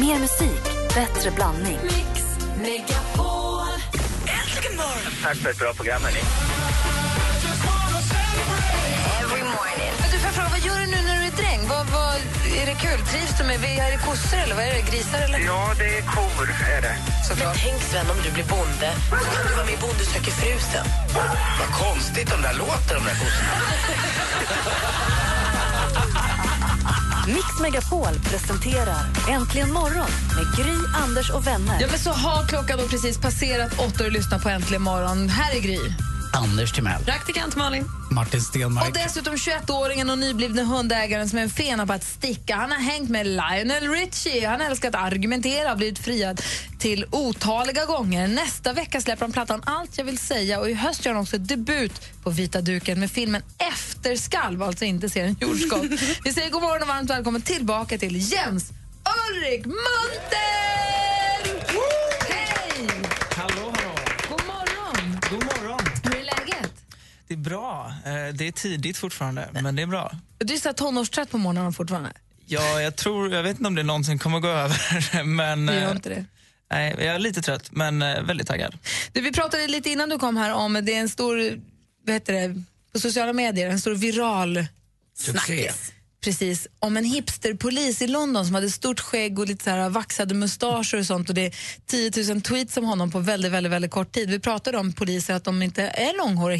Mer musik, bättre blandning. Mix Megapol. Äntligen morgon! Tack för ett bra program, hörni. Every morning. Men du, får jag fråga, vad gör du nu när du är dräng? Vad, vad, är det kul? Trivs du med? Är det kossor eller vad är det? Grisar eller? Ja, det är kor, är det. Såklart. Tänk Sven om du blir bonde. Då kan du vara med i Bonde söker frusen. Vad konstigt de där låter, de där kossorna. Mix Megapol presenterar Äntligen morgon med Gry, Anders och vänner. Ja, men så har klockan då precis passerat åtta och lyssnar på Äntligen morgon. Här är Gry. Anders Timell. Praktikant Malin. Martin Stenmark. Och dessutom 21-åringen och nyblivne hundägaren som är en fena på att sticka. Han har hängt med Lionel Richie. Han älskar att argumentera och blivit friad till otaliga gånger. Nästa vecka släpper han plattan Allt jag vill säga och i höst gör han också debut på vita duken med filmen Efterskalv, alltså inte serien Jordskott. Vi säger god morgon och varmt välkommen tillbaka till Jens Ulrik Munter! Hej! Hallå, hallå. God morgon! God morgon. Hur är läget? Det är bra. Eh, Det är tidigt fortfarande, men det är bra. Du är så tonårstrött på morgonen fortfarande. Ja, jag tror, jag vet inte om det någonsin kommer gå över, men... Du gör eh, inte det? Nej, jag är lite trött, men eh, väldigt taggad. Du, vi pratade lite innan du kom här om det är en stor, vad heter det, på sociala medier, en stor viral snackis. Precis, om en hipsterpolis i London som hade stort skägg och lite så här vaxade mustascher och sånt och det är 10 000 tweets om honom på väldigt, väldigt, väldigt kort tid. Vi pratade om poliser, att de inte är långhåriga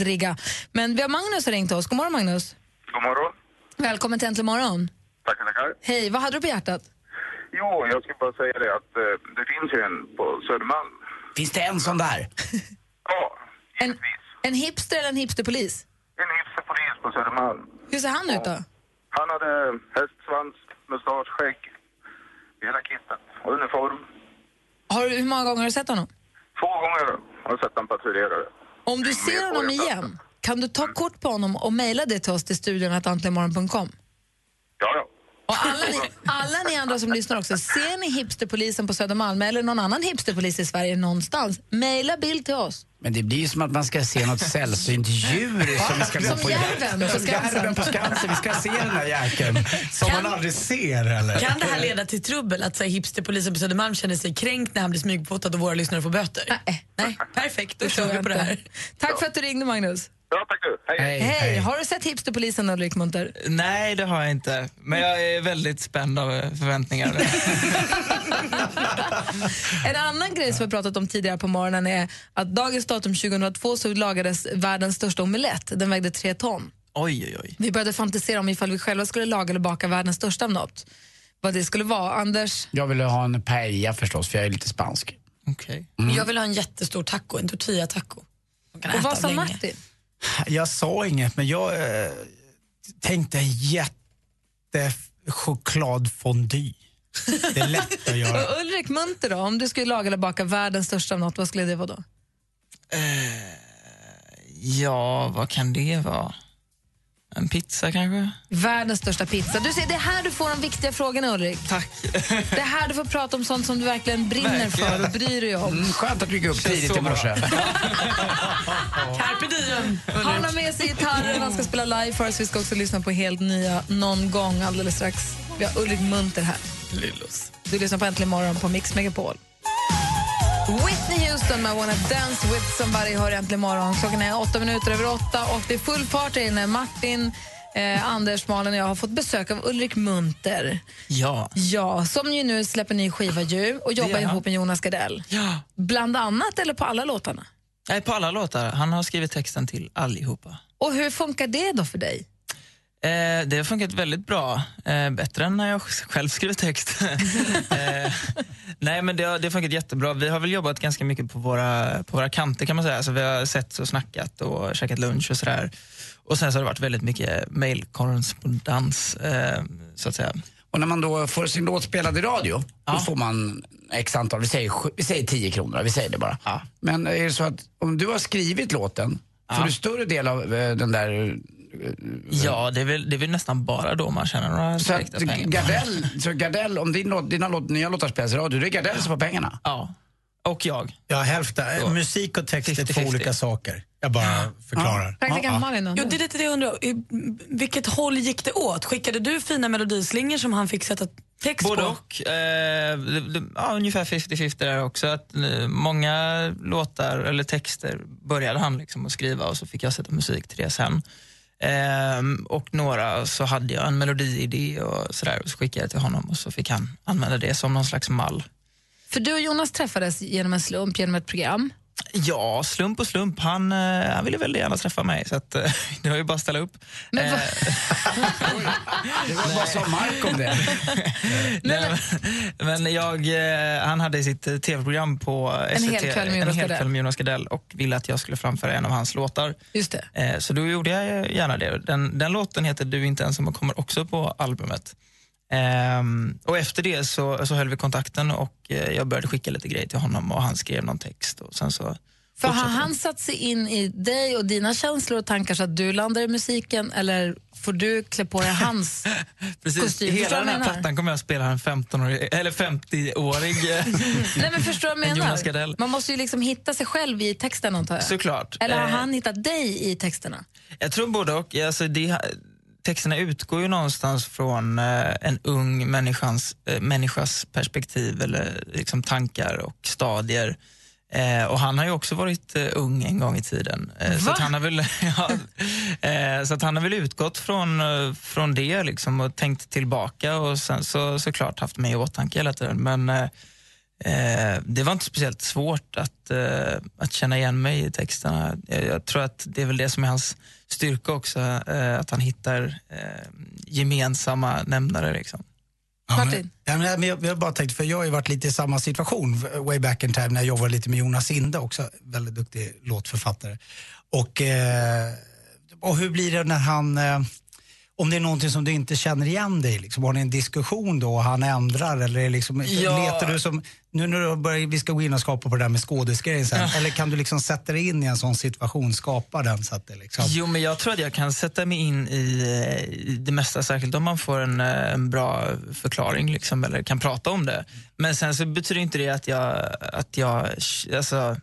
hipstriga. Men vi har Magnus har ringt oss. God morgon Magnus. God morgon. Välkommen till Äntligen morgon. Tackar, tackar. Hej, vad hade du på hjärtat? Jo, jag skulle bara säga det att eh, det finns ju en på Södermalm. Finns det en sån där? Ja, En, givetvis. en hipster eller en hipsterpolis? En hipsterpolis på Södermalm. Hur ser han ut då? Han hade hästsvans, mustasch, skägg, hela kittet. Och uniform. Har, du- hur många gånger har du sett honom? Två gånger har jag sett han patrullera. Om du ser honom igen, kan du ta kort på honom och mejla det till oss till studion att antligenmorgon.com? Ja, ja. Och alla ni, alla ni andra som lyssnar också, ser ni hipsterpolisen på Södermalm eller någon annan hipsterpolis i Sverige någonstans, mejla bild till oss. Men det blir ju som att man ska se något sällsynt djur som vi ska gå på järven på Skansen. på Skansen. Vi ska se den där jäkeln. Som man aldrig ser eller? Kan det här leda till trubbel att så här, hipsterpolisen på Södermalm känner sig kränkt när han blir smygfotad och våra lyssnare får böter? Nej, Nej, perfekt. Då kör vi på det här. Tack för att du ringde, Magnus. Ja, tack du. Hej. Hej, har du sett hipsterpolisen Ulrik Munter? Nej, det har jag inte. Men jag är väldigt spänd av eh, förväntningar. En annan grej som vi pratat om tidigare på morgonen är att dagens datum 2002 så lagades världens största omelett. Den vägde tre ton. oj, oj, oj. Vi började fantisera om ifall vi själva skulle laga eller baka världens största av något. Vad det skulle vara. Anders, Jag ville ha en paella förstås, för jag är lite spansk. Okej. Jag vill ha en jättestor taco, en tortilla-taco. Och vad sa. Martin? Jag sa inget, men jag eh, tänkte en jättechokladfondy. Det är lätt att göra. Och Ulrik Munter då, om du skulle laga eller baka världens största av något, vad skulle det vara då? Ja, vad kan det vara? En pizza kanske? Världens största pizza. Du ser, det är här du får de viktiga frågorna Ulrik. Tack. Det är här du får prata om sånt som du verkligen brinner Verkligen. för och bryr dig om. Mm, skönt att du gick upp Känns tidigt i morse. Carpe diem! Han har med sig gitarren, han ska spela live för oss. Vi ska också lyssna på helt nya Någon gång alldeles strax. Vi har Ulrik Munter här. Lillos. Du lyssnar på Äntligen morgon på Mix Megapol. Whitney Houston med Wanna Dance With Somebody hör Äntligen morgon. Klockan är åtta minuter över åtta och det är full fart här inne. Martin, eh, Anders, Malin och jag har fått besök av Ulrik Munter. Ja. Ja, som ju nu släpper ny skiva ju och jobbar ihop med Jonas Gardell. Ja. Bland annat eller på alla låtarna? Nej, på alla låtar. Han har skrivit texten till allihopa. Och hur funkar det då för dig? Eh, det har funkat väldigt bra. Eh, bättre än när jag själv skriver text. eh, nej, men det har, det har funkat jättebra. Vi har väl jobbat ganska mycket på våra, på våra kanter kan man säga. Så vi har sett och snackat och käkat lunch och sådär. Och sen så har det varit väldigt mycket mailkorrespondens, eh, så att säga. Och när man då får sin låt spelad i radio, då Ja. får man x antal, vi säger, vi säger 10 kronor, vi säger det bara. Ja. Men är det så att om du har skrivit låten, får Ja. du större del av eh, den där... Ja, det är, väl, det är väl nästan bara då man tjänar några Så att direkta pengar. Gardell, så Gardell, om din låt, dina låt, nya låtar spelas i radio, det är Gardell som får pengarna? Ja, och jag. Ja, hälften. Så. Musik och text är två 50-50. olika saker. Jag bara förklarar. Praktikant Malin då? Jo, det är lite det jag undrar. I vilket håll gick det åt? Skickade du fina melodislingor som han fick sätta text Både på? och. Eh, ja, ungefär 50-50 där också. Att, eh, många låtar eller texter började han liksom att skriva och så fick jag sätta musik till det sen. Ehm, och några så hade jag en melodiidé och sådär och så skickade jag till honom och så fick han använda det som någon slags mall. För du och Jonas träffades genom en slump, genom ett program. Ja, slump och slump. Han, eh, han ville väldigt gärna träffa mig så att, eh, det var ju bara att ställa upp. Men Eh, vad- Det var bara som Mark om det. Nej, men, men jag, eh, han hade sitt eh, tv-program på En SVT, hel kväll med en hel kväll med Jonas Gardell och ville att jag skulle framföra en av hans låtar. Just det. Eh, Så då gjorde jag gärna det. Den, den låten heter Du är inte ensam och kommer också på albumet. Ehm, och efter det så, så höll vi kontakten och eh, jag började skicka lite grejer till honom och han skrev någon text. Och sen så För har han satt sig in i dig och dina känslor och tankar så att du landar i musiken eller får du klä på dig hans Precis, kostym? Hela den här plattan kommer jag att spela en 15-årig, eller 50-årig. eh, Nej, men förstår du vad jag menar? Man måste ju liksom hitta sig själv i texten antar jag. Såklart. Eller har Eh, han hittat dig i texterna? Jag tror både och. Alltså det, texterna utgår ju någonstans från eh, en ung människans, eh, människas perspektiv eller liksom tankar och stadier. Eh, och han har ju också varit eh, ung en gång i tiden. Eh, så, att han har väl, ja, eh, så att han har väl utgått från, från det liksom och tänkt tillbaka och sen så såklart haft mig i åtanke hela tiden. Men eh, det var inte speciellt svårt att, eh, att känna igen mig i texterna. Jag, jag tror att det är väl det som är hans styrka också, eh, att han hittar eh, gemensamma nämnare. Liksom. Ja, men- Martin? Ja, men jag, jag bara tänkte, för jag har ju varit lite i samma situation way back in time när jag jobbade lite med Jonas Inde också, väldigt duktig låtförfattare. Och, eh, och hur blir det när han, eh, om det är någonting som du inte känner igen dig liksom, har ni en diskussion då och han ändrar eller liksom, Ja. letar du som, nu när börjar, vi ska gå in och skapa på det där med skådisgrejen sen, eller kan du liksom sätta dig in i en sån situation, skapa den så att det liksom... Jo, men jag tror att jag kan sätta mig in i, eh, i det mesta, särskilt om man får en, eh, en bra förklaring liksom, eller kan prata om det. Men sen så betyder inte det att jag, att jag alltså,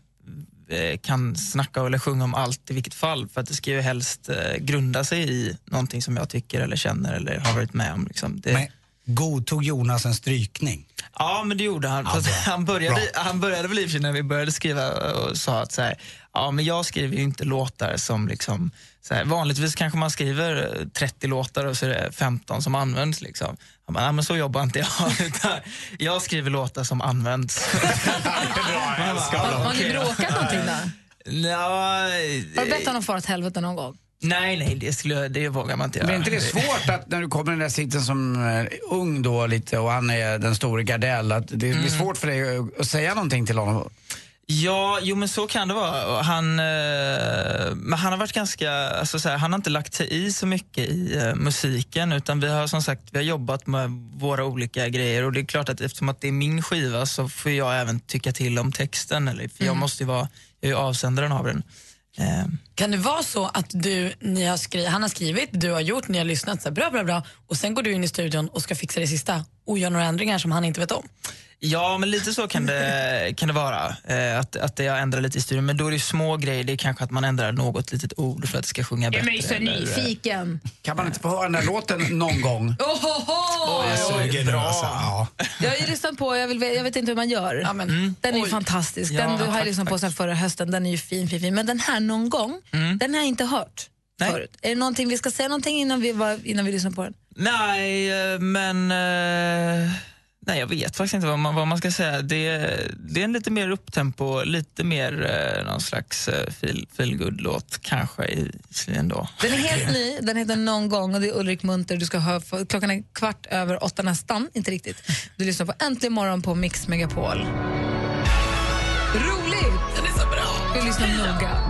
Eh, kan snacka eller sjunga om allt i vilket fall. För att det ska ju helst eh, grunda sig i någonting som jag tycker eller känner eller har varit med om. Liksom. Det, Men godtog Jonas en strykning? Ja, men det gjorde han. Fast han, började, han började väl i när vi började skriva och sa att så här, ja, men jag skriver ju inte låtar som liksom, så här, vanligtvis kanske man skriver eh, 30 låtar och så är det 15 som används. Liksom. Han bara, nej men så jobbar inte jag. Jag skriver låtar som används. Har, har ni bråkat någonting då? Har du bett honom fara åt helvete någon gång? Nej, nej, det, skulle, det vågar man inte göra. Men är inte det svårt att när du kommer i den där sitsen som eh, ung då lite och han är den store Gardell, att det blir Mm. svårt för dig att- säga någonting till honom? Ja, jo men så kan det vara. Han, eh, men han har varit ganska, alltså så här, han har inte lagt sig i så mycket i eh, musiken utan vi har som sagt vi har jobbat med våra olika grejer och det är klart att eftersom att det är min skiva så får jag även tycka till om texten. Eller, för jag måste ju vara, jag är avsändaren av den. Ehm. Kan det vara så att du, ni har skri- han har skrivit, du har gjort, ni har lyssnat, så här, bra, bra, bra, och sen går du in i studion och ska fixa det sista och gör några ändringar som han inte vet om? Ja, men lite så kan det, kan det vara. Eh, att, att jag ändrar lite i studion. Men då är det ju små grejer. Det är kanske att man ändrar något litet ord för att det ska sjunga bättre. Jag är så eller- nyfiken. Kan man inte få höra den där låten någon gång? Ohoho! Jag suger nu alltså. Ja. Jag har ju lyssnat på, jag, vill, jag vet inte hur man gör. Ja, men, Den är ju oj. fantastisk. Ja, Den du har jag tack, lyssnat på sen förra hösten. Den är ju fin, fin, fin. Men den här någon gång, den har jag inte hört Nej. förut. Är det någonting vi ska säga någonting innan vi, innan vi lyssnar på den? Nej, eh, men... eh, Nej, jag vet faktiskt inte vad man, vad man ska säga. Det, det är en lite mer upptempo, lite mer eh, någon slags eh, feel, feel låt kanske i ändå. Den är helt ny, den heter Någon gång och det är Ulrik Munter. Du ska höra, för- klockan är kvart över åtta nästan, inte riktigt. Du lyssnar på Äntligen morgon på Mix Megapol. Roligt! Den är så bra. Vi lyssnar noga.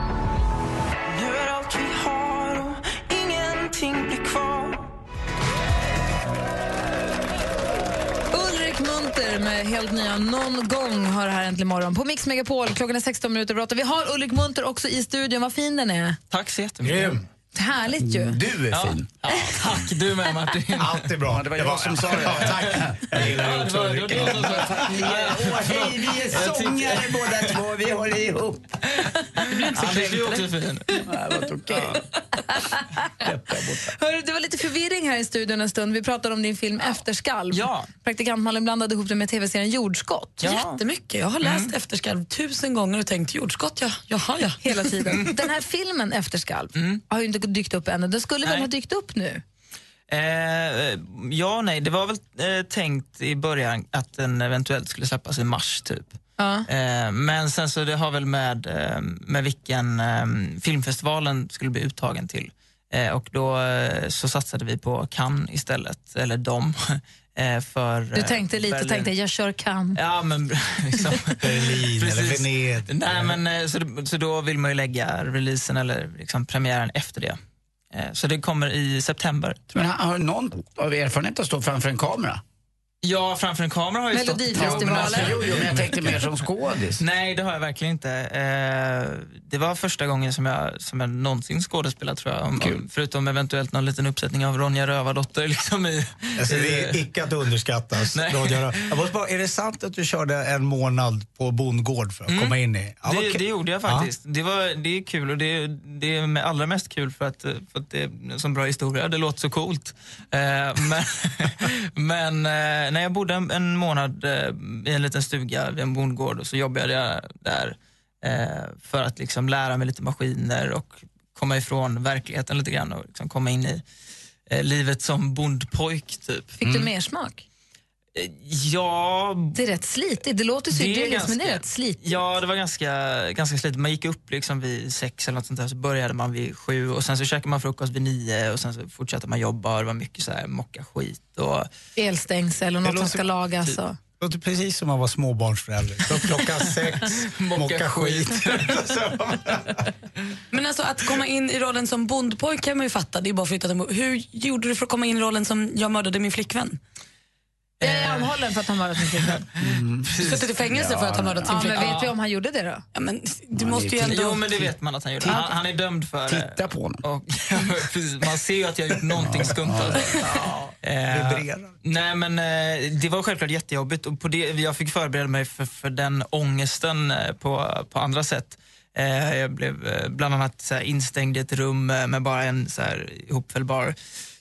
Helt nya Någon gång har det här äntligen morgon på Mix Megapol. Klockan är 16 minuter över. Vi har Ulrik Munter också i studion. Vad fin den är. Tack så jättemycket. Grym. Härligt ju. Du är Ja. fin. Ja, tack, du med Martin. Allt är bra. Ja, det var jag som sa det. Ja, tack. Jag gillar det det var- det var är, åh, hej, vi är sångare båda två, vi håller ihop. Anders, du är också fin. Ja, det var okej. Hörru, det var lite förvirring här i studion en stund. Vi pratade om din film Efterskalv. Ja. Praktikant Malin blandade ihop det med tv-serien Jordskott. Jättemycket. Jag har läst Efterskalv tusen gånger och tänkt jordskott, ja. Jaha, ja. Hela tiden. Den här filmen Efterskalv har ju inte dykt upp ännu. Den skulle väl Nej. ha dykt upp nu? Eh, ja, nej, det var väl eh, tänkt i början att den eventuellt skulle släppas i mars typ. Ja. Eh, men sen så det har väl med, eh, med vilken eh, filmfestivalen skulle bli uttagen till. Eh, och då eh, så satsade vi på Cannes istället, eller de. Eh, för, Du tänkte lite och tänkte, jag kör kan. Ja, men liksom. Berlin eller Precis. Venedig. Nej, men, så, så då vill man ju lägga releasen eller liksom premiären efter det. Så det kommer i september. Tror Men jag. har någon av erfarenhet att stå framför en kamera? Ja, framför en kamera har jag ju stått. Melodifestivalen. Ja, men alltså, jo, jo, men jag tänkte mer som skådis. Nej, det har jag verkligen inte. Eh, det var första gången som jag, som jag någonsin skådespelat tror jag. Om, om, förutom eventuellt någon liten uppsättning av Ronja Rövardotter. Liksom i, Alltså, det är icke att underskattas. Ronja Jag måste bara, är det sant att du körde en månad på bondgård för att komma in i? Mm. det, det gjorde jag faktiskt. Det, var, det är kul och det, det är med allra mest kul för att, för att det är en sån bra historia. Det låter så coolt. Eh, men men eh, när jag bodde en, en månad eh, i en liten stuga vid en bondgård och så jobbade jag där eh, för att liksom lära mig lite maskiner och komma ifrån verkligheten lite grann och liksom komma in i eh, livet som bondpojk typ. Fick du mer smak? Ja, Det är rätt slitigt. Det låter så idylliskt, men det är rätt slitigt. Ja, det var ganska, ganska slitigt. Man gick upp liksom vid sex eller något sånt där, så började man vid sju och sen så käkade man frukost vid nio och sen så fortsatte man jobba och det var mycket så här mocka skit och Elstängsel och något som låter ska lagas. typ. Och. Det låter precis som att vara småbarnsförälder. Upp klockan sex, mocka skit. Men alltså att komma in i rollen som bondpojk kan man ju fatta, det är bara att flytta till Hur gjorde du för att komma in i rollen som jag mördade min flickvän? Jag är anhållen för att han mördat min flickvän. Du suttit i fängelse för att ha mördat sin Ja, men flickvän? vet vi om han gjorde det då? Ja, men du måste ju ändå... Jo, men det vet man att han gjorde. Han, han är dömd för. Titta på honom. Och, man ser ju att jag har gjort någonting skumt. Alltså. Eh, nej, men eh, det var självklart jättejobbigt och på det, jag fick förbereda mig för, för den ångesten eh, på, på andra sätt. Eh, jag blev eh, bland annat så här, instängd i ett rum eh, med bara en så här, ihopfällbar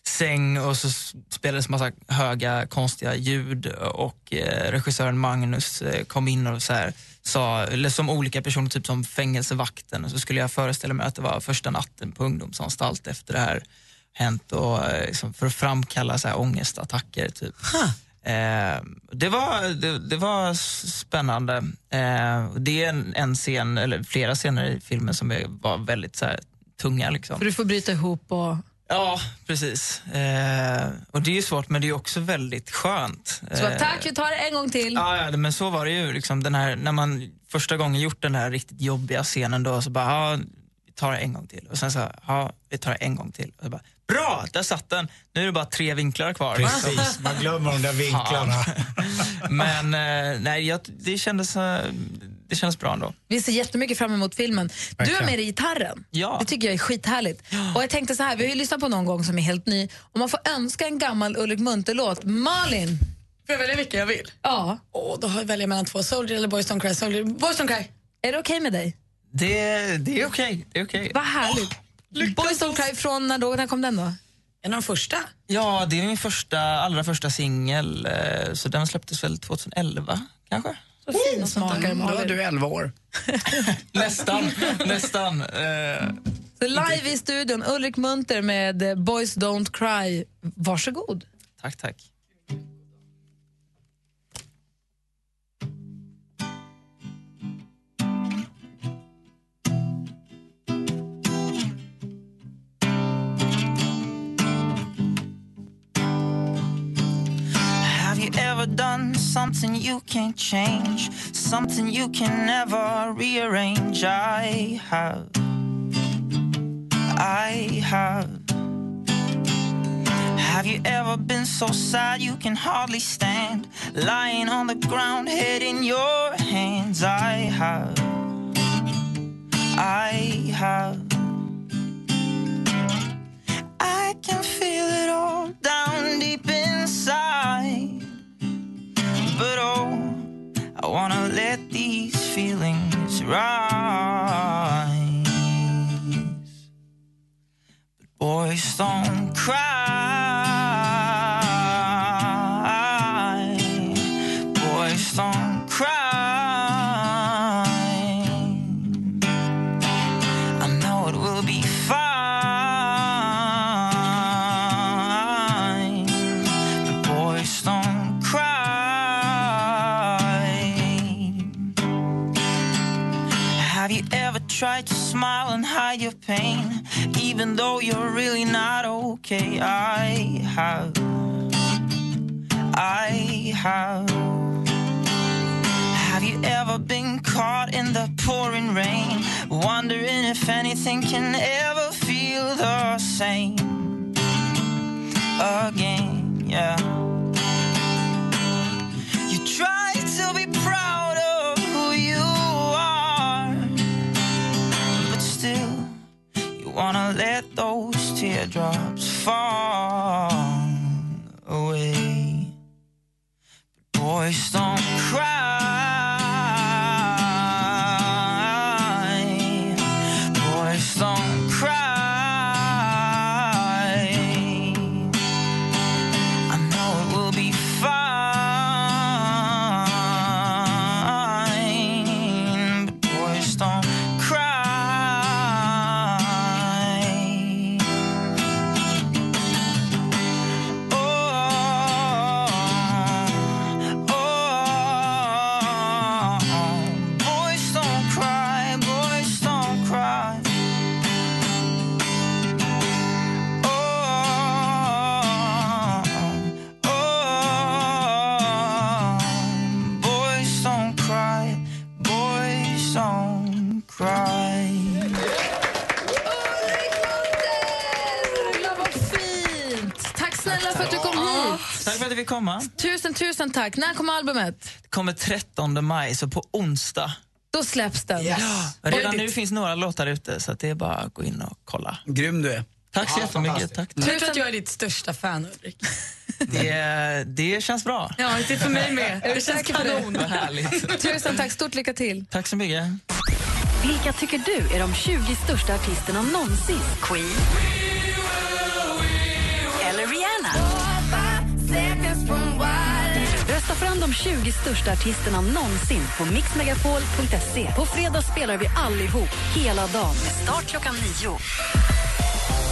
säng och så spelades massa höga konstiga ljud och eh, regissören Magnus eh, kom in och så här, sa, eller som olika personer, typ som fängelsevakten och så skulle jag föreställa mig att det var första natten på ungdomsanstalt efter det här hänt och eh, liksom för att framkalla så här ångestattacker. Typ. Eh, det, var, det, det var spännande. Eh, det är en, en scen, eller flera scener i filmen som var väldigt så här, tunga. Liksom. För du får bryta ihop och... Ja, precis. Eh, och det är ju svårt men det är också väldigt skönt. Så Eh, tack, vi tar det en gång till. Ja, ja, men så var det ju. Liksom, den här, när man första gången gjort den här riktigt jobbiga scenen då, så bara, ja, vi tar det en gång till. Och sen så, ja, vi tar det en gång till. Och så bara, Bra, där satt den. Nu är det bara tre vinklar kvar. Precis, man glömmer de där vinklarna. Men eh, nej, jag, det, kändes, eh, det kändes bra ändå. Vi ser jättemycket fram emot filmen. Du har med dig gitarren. Ja. Det tycker jag är skithärligt. Och jag tänkte så här, vi har ju lyssnat på någon gång som är helt ny. Om man får önska en gammal Ulrik Munther-låt. Malin! Får jag välja vilken jag vill? Ja. Åh, då har jag välja mellan två, Soldier eller Boys Don't Cry. Soldier. Boys Don't Cry. Är det okej med dig? Det, det är okej. Det är okej. Vad härligt. Boys Don't Cry från när, då, när kom den då? En av de första. Ja, det är min första, allra första singel. eh, Så den släpptes väl 2011, kanske? Så fin smakare Då var Malin. du 11 år. Nästan, nästan. Eh, Så live i studion, Ulrik Munther med eh, Boys Don't Cry. Varsågod. Tack, tack. Done something you can't change? Something you can never rearrange? I have. I have. Have you ever been so sad you can hardly stand? Lying on the ground, head in your hands. I have. I have. Rise. But boys don't cry. Even though you're really not okay? I have. I have. Have you ever been caught in the pouring rain, wondering if anything can ever feel the same again? Yeah. You try wanna let those teardrops fall away. But boys don't cry. Komma. Tusen, tusen tack. När kommer albumet? Det kommer 13 maj, så på onsdag. Då släpps den. Redan nu finns några låtar ute, så att det är bara att gå in och kolla. Grym du är. Tack så jättemycket. Tack. Jag tror att jag är ditt största fan, Ulrik. Det, det känns bra. Ja, det är för mig med. Det känns kanon. Vad härligt. Tusen tack. Stort lycka till. Tack så mycket. Vilka tycker du är de 20 största artisterna någonsin? Queen? Fram de 20 största artisterna någonsin på mixmegapol.se. På fredag spelar vi allihop hela dagen med start klockan nio.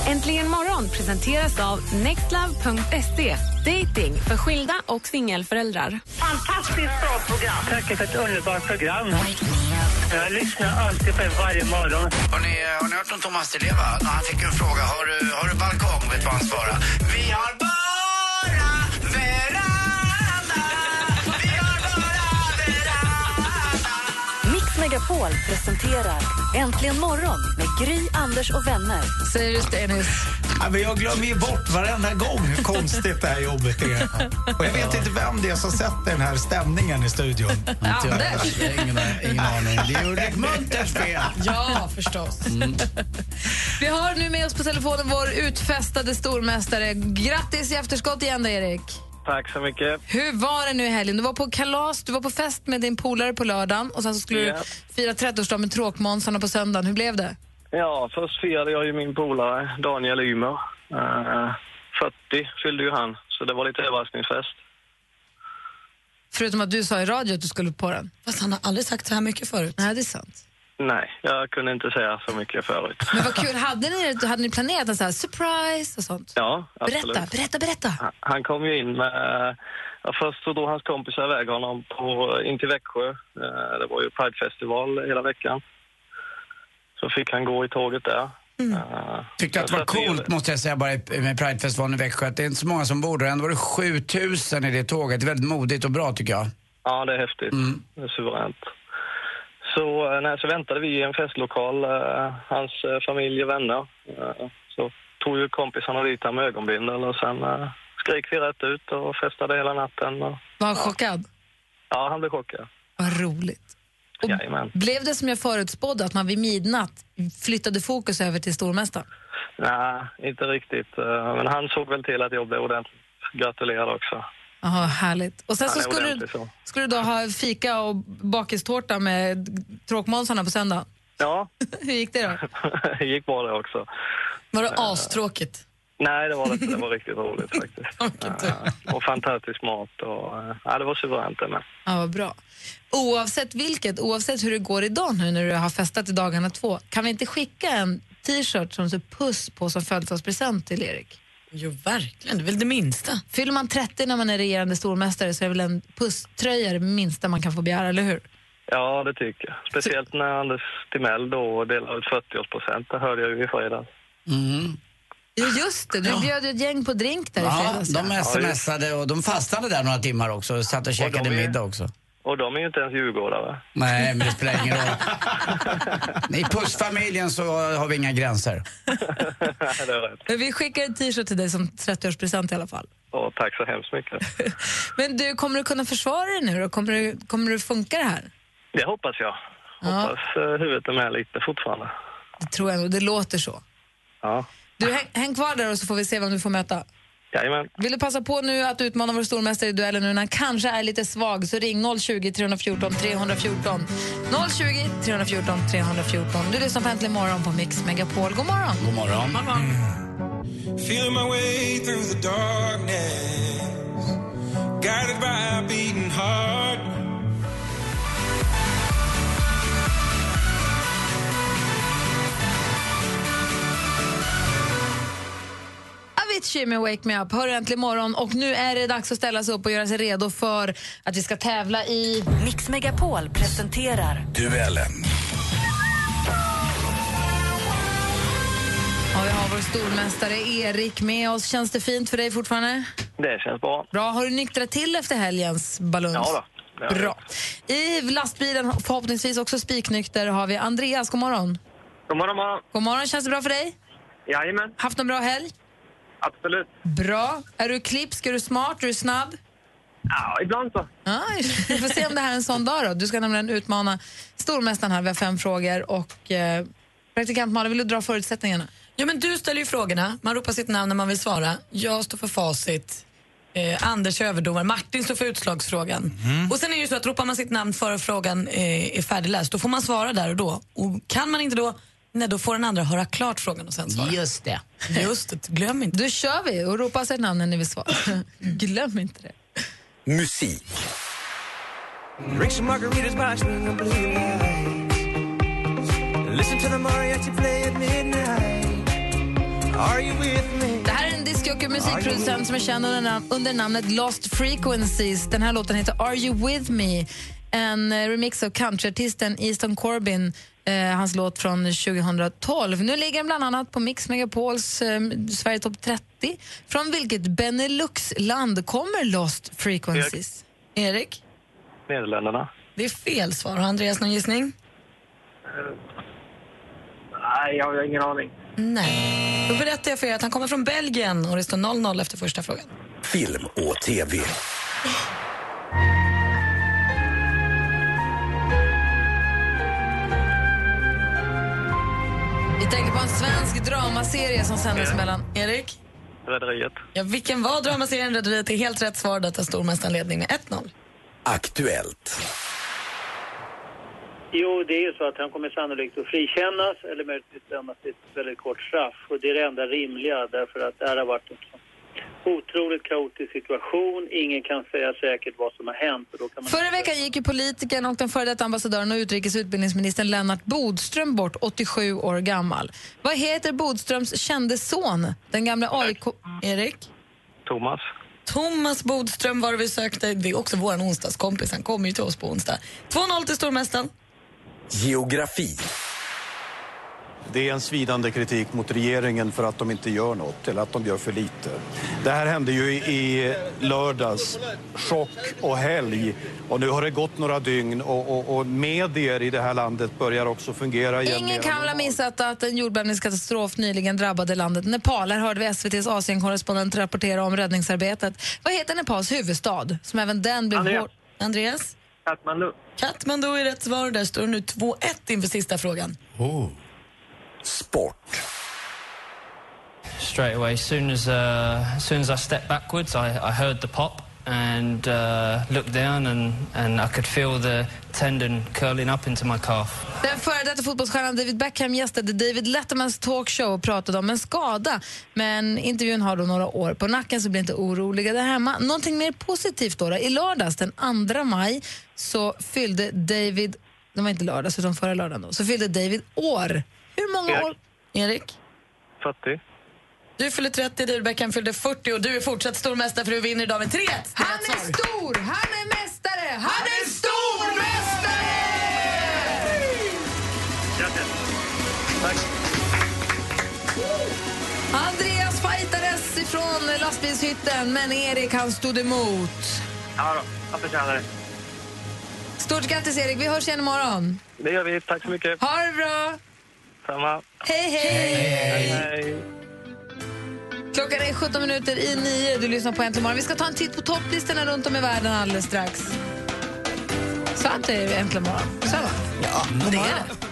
Äntligen morgon presenteras av nextlove.se. Dating för skilda och singelföräldrar. Fantastiskt bra program. Tack för ett underbart program. Jag lyssnar alltid på er varje morgon. Har ni, har ni hört om Thomas Di Leva? När han fick en fråga, har du, har du balkong? Vet du vad han svarade? Vi har Megapol presenterar Äntligen morgon med Gry, Anders och vänner. Säger du Stenis? Ja, men jag glömmer ju bort varenda gång hur konstigt det här jobbet är. Och jag vet inte vem det är som sätter den här stämningen i studion. Anders? Ingen, ingen aning. Det är Ulrik Munters fel. Ja, förstås. Vi har nu med oss på telefonen vår utfästade stormästare. Grattis i efterskott igen då, Erik. Tack så mycket. Hur var det nu i helgen? Du var på kalas, du var på fest med din polare på lördagen och sen så skulle Ja. du fira 30-årsdag med Tråkmånsarna på söndagen. Hur blev det? Ja, först firade jag ju min polare Daniel Ymer. Eh, 40 fyllde ju han, så det var lite överraskningsfest. Förutom att du sa i radio att du skulle på den. Fast han har aldrig sagt så här mycket förut. Nej, det är sant. Nej, jag kunde inte säga så mycket förut. Men vad kul. Hade ni, hade ni planerat en sån här surprise och sånt? Ja, absolut. Berätta, berätta, berätta. Han- Han kom ju in med... Ja, först så drog hans kompisar iväg honom på, in till Växjö. Eh, Det var ju Pridefestival hela veckan. Så fick han gå i tåget där. Eh, Tyckte att det var coolt måste jag säga bara i- med Pridefestivalen i Växjö att det är inte så många som bor där. Ändå var det 7000 i det tåget. Det är väldigt modigt och bra tycker jag. Ja, det är häftigt. Det är suveränt. Så, eh, nej, så väntade vi i en festlokal, eh, hans eh, familj och vänner. Så tog ju kompisarna dit med ögonbindel och sen eh, skrek vi rätt ut och festade hela natten. Och, Var han chockad? ja, han blev chockad. Vad roligt. Och Jajamän. blev det som jag förutspådde, att man vid midnatt flyttade fokus över till stormästaren? Nej, inte riktigt. Men han såg väl till att jag blev ordentligt gratulerad också. Jaha, härligt. Och sen så skulle, du, så. skulle du då ha fika och bakistårta med tråkmånsarna på söndag. Ja, Hur gick det då? det gick bra det också. Var det astråkigt? Nej, det var det inte. Det var riktigt roligt faktiskt. Eh, och fantastisk mat och eh, ja, det var suveränt det med. Ja, vad bra. Oavsett vilket, oavsett hur det går idag nu när du har festat i dagarna två, kan vi inte skicka en t-shirt som så puss på som födelsedagspresent till Erik? Jo, verkligen. Det är väl det minsta. Fyller man 30 när man är regerande stormästare så är väl en pusströja det minsta man kan få begära, eller hur? Ja, det tycker jag. Speciellt när Anders Timell då delade ut 40-årspresent. Det hörde jag ju i fredags. Mm. Ja, just det. Du bjöd ju ett gäng på drink där i Ja, fredags. de smsade och de fastnade där några timmar också och satt och käkade de är- middag också. Och de är ju inte ens djurgårdare. Nej, men det spelar ingen roll. I pussfamiljen så har vi inga gränser. det. Men Vi skickar en t-shirt till dig som 30-årspresent i alla fall. Och tack så hemskt mycket. Men du, kommer du kunna försvara dig nu då? Kommer du, kommer du funka det här? Det hoppas jag. Hoppas eh, huvudet är med lite fortfarande. Det tror jag nog. Det låter så. Ja, Du, häng, häng kvar där och så får vi se vem du får möta. Jajamän. Vill du passa på nu att utmana vår stormästare i duellen nu när han kanske är lite svag så ring 020 314 314. 020 314 314. Du lyssnar på Äntligen morgon på Mix Megapol. God morgon. God morgon. Feeling my way through the darkness, guided by a beating heart. Avicii med Wake Me Up. Hör äntligen morgon och nu är det dags att ställa sig upp och göra sig redo för att vi ska tävla i... Mix Megapol presenterar Duellen. Ja, vi har vår stormästare Erik med oss. Känns det fint för dig fortfarande? Det känns bra. Bra. Har du nyktrat till efter helgens baluns? Ja då. Bra. I lastbilen, förhoppningsvis också spiknykter, har vi Andreas. God morgon. God morgon, morgon. God morgon. Känns det bra för dig? Jajamän, Haft en bra helg? Absolut. Bra. Är du klipsk? Är du smart? Är du snabb? Ja, ibland så. Ja, vi får se om det här är en sån dag då. Du ska nämligen utmana stormästaren här. Vi har fem frågor och eh, praktikant Malin, vill du dra förutsättningarna? Ja, men du ställer ju frågorna, man ropar sitt namn när man vill svara. Jag står för facit. Eh, Anders är överdomare, Martin står för utslagsfrågan. Och sen är det ju så att ropar man sitt namn före frågan eh, är färdigläst, då får man svara där och då. Och kan man inte då, nej, då får den andra höra klart frågan och sen svara. Just det. Just det, glöm inte. Då kör vi och ropa sitt namn när ni vill svara. Glöm inte det. Musik. Drink some margaritas by swinging blue lights. Listen to the mariachi play at midnight. Are you with me? Det här är en discjockey och musikproducent som är känd under, nam- under namnet Lost Frequencies. Den här låten heter Are You With Me? En eh, remix av countryartisten Easton Corbin, eh, hans låt från 2012. Nu ligger den bland annat på Mix Megapols eh, Sverige Topp 30. Från vilket Benelux-land kommer Lost Frequencies? Erik? Nederländerna. Det är fel svar. Har Andreas någon gissning? Nej, jag har ingen aning. Nej. Då berättar jag för er att han kommer från Belgien och det står 0-0 efter första frågan. Film och TV. Vi tänker på en svensk dramaserie som sändes mellan... Erik? Rederiet. Ja, vilken var dramaserien Rederiet? är helt rätt svar. Detta stormästaren ledning med 1-0. Aktuellt. Jo, det är ju så att han kommer sannolikt att frikännas eller möjligtvis dömas till ett väldigt kort straff. Och det är det enda rimliga därför att det här har varit en sån otroligt kaotisk situation. Ingen kan säga säkert vad som har hänt. Och då kan man Förra veckan gick ju politikern och den före detta ambassadören och utrikes och utbildningsministern Lennart Bodström bort, 87 år gammal. Vad heter Bodströms kände son, den gamla AIK... Erik? Thomas. Thomas Bodström var det vi sökte. Det är också vår onsdagskompis. Han kommer ju till oss på onsdag. 2-0 till stormästaren. Geografi. Det är en svidande kritik mot regeringen för att de inte gör något eller att de gör för lite. Det här hände ju i lördags, chock och helg. Och nu har det gått några dygn och, och, och medier i det här landet börjar också fungera igen. Ingen kan väl ha missat att en jordbävningskatastrof nyligen drabbade landet Nepal. Här hörde vi SVTs Asienkorrespondent rapportera om räddningsarbetet. Vad heter Nepals huvudstad? Som även den blev Andreas. hård... Andreas? Katmandu. Katmandu är rätt svar. Där står nu 2-1 inför sista frågan. Oh. Sport. straight away. As soon as, uh, as soon as I stepped backwards, I, I heard the pop, and uh, looked down and, and I could feel the tendon curling up into my calf. Den före detta fotbollsstjärnan David Beckham gästade David Lettermans talkshow och pratade om en skada. Men intervjun har då några år på nacken så bli inte oroliga där hemma. Någonting mer positivt då, då. I lördags den 2 maj så fyllde David, det var inte lördags utan förra lördagen då, så fyllde David år. Hur många Erik. år? Erik? 40. Du fyller 30, David Beckham fyllde 40 och du är fortsatt stormästare för du vinner idag med 3 Han är stor! Han är mästare! Han är stormästare! Grattis. Tack. Andreas fightades ifrån lastbilshytten, men Erik han stod emot. Ja då, jag förtjänar det. Stort grattis Erik, vi hörs igen imorgon. Det gör vi. Tack så mycket. Ha det bra! Samma. Hej, hej! Hej, hej. Klockan är 17 minuter i nio. Du lyssnar på Äntligen morgon. Vi ska ta en titt på topplistorna runt om i världen alldeles strax. Så att det är Äntligen morgon. Så va? Ja, det är det.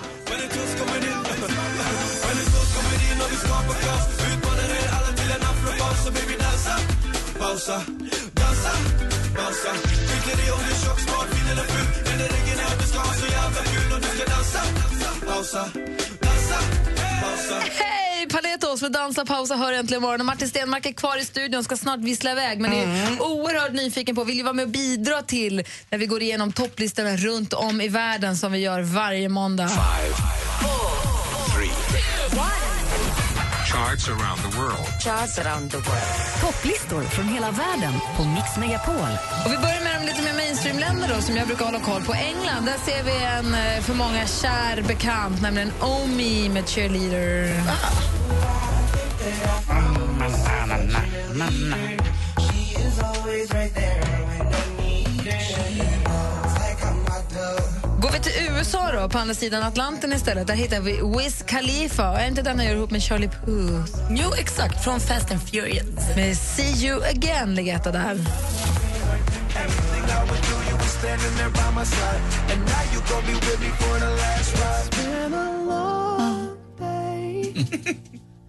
Hej! Panetos med Dansa, pausa, hör äntligen morgon. Och Martin Stenmark är kvar i studion ska snart vissla iväg. Men är oerhört nyfiken på, vill ju vara med och bidra till när vi går igenom topplistorna runt om i världen som vi gör varje måndag. Charts around the world. Charts around the world. Topplistor från hela världen på Mix Megapol. Och vi börjar med de lite mer mainstream-länder då, som jag brukar hålla koll på. England, där ser vi en eh, för många kär bekant, nämligen Omi med Cheerleader. Går till USA då, på andra sidan Atlanten istället, där hittar vi Wiz Khalifa. Är inte den han gör ihop med Charlie Puth? Jo, exakt. Från Fast and Furious. Med See You Again ligger etta där.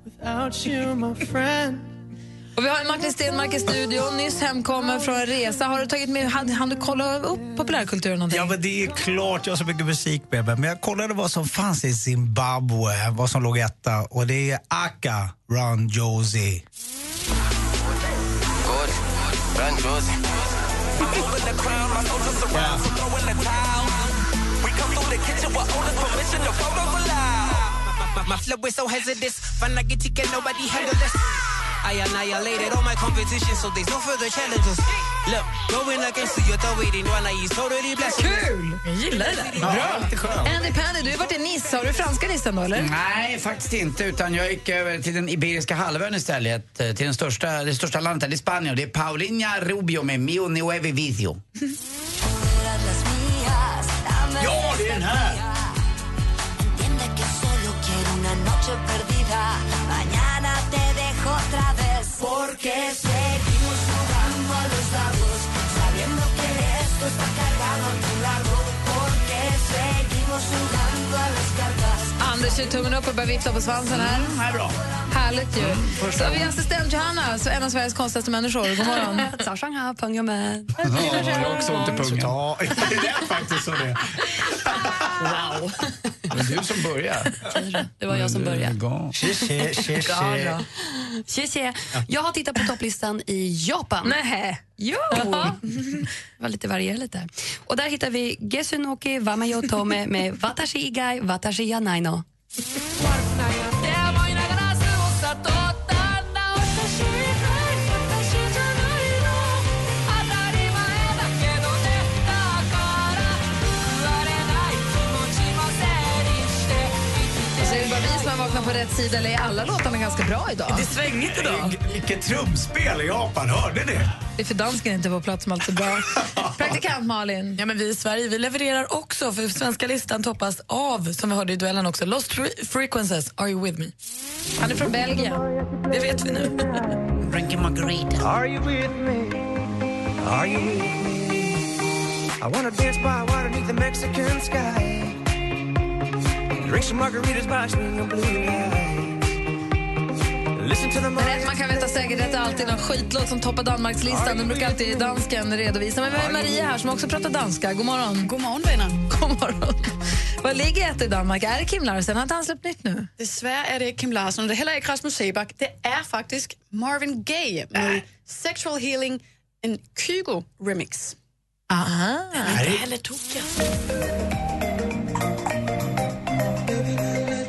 Without you, my friend. Och vi har Martin Stenmark i studion, nyss hemkommen från en resa. Har du tagit med, hann, hann du kolla upp populärkulturen någonting? Ja, men det är klart jag har så mycket musik med mig. Men jag kollade vad som fanns i Zimbabwe, vad som låg etta. Och det är Aka, Run Josie. Run, Josie. My flow is so hazardous. Fun I get to get nobody handle this. I annihilated all my competition, so there's no further challenges. Look, going against you, throw it in one eye is totally blessed. Kul! Jag gillar det. Bra. Andy Pandy, du har varit i Nice. Har du franska listan då, eller? Nej, faktiskt inte. Utan jag gick över till den Iberiska halvön istället. eh, Till den största, det största landet i Spanien. Och det är Paulinha Rubio med Mio Nueve Vicio. está cargado a tu lado. Porque seguimos jugando a las cartas. Anders gör tummen upp och börjar vifta på svansen här. Mm, här är bra. Härligt ju. så har vi assistent Johanna, så en av Sveriges konstigaste människor. God morgon. Sasha, pung med. Ja, jag har också ont i pungen. Ja, det är faktiskt så det är. Wow. Det var du som började. Det var jag som började. Tje, tje, tje, tje. Jag har tittat på topplistan i Japan. Nej. Jo! Det var lite varierat lite. Och där hittar vi Gesunoki Wamayo Tome med Watashi Igai Watashi Yanai no. Vaknat på rätt sida, eller är alla låtarna ganska bra idag? Det är svängigt idag. Vilket trumspel i Japan, hörde ni? Det är för dansken inte på plats som allt är bra. Praktikant Malin. Ja, men vi i Sverige vi levererar också, för svenska listan toppas av, som vi hörde i duellen också, Lost Fre- Frequencies, Are You With Me? Han är från Belgien. Det vet vi nu. Drinking margarita. Are you with me? Are you with me? I wanna dance by water beneath the Mexican sky. Drink some margaritas by swinging blue. Men rätt, man kan veta säkert att det är alltid någon skitlåt som toppar Danmarkslistan. Den brukar alltid dansken redovisa. Men vi har Maria här som också pratar danska. God morgon. God morgon, vänner. God morgon. Vad ligger ett i Danmark? Är det Kim Larsen? Har inte han släppt nytt nu? Desværre er det Kim Larsen, det er heller ikke Rasmus Sebak. Det er faktisk Marvin Gaye med Sexual Healing, en Kygo-remix. Aha. Inte heller tokiga.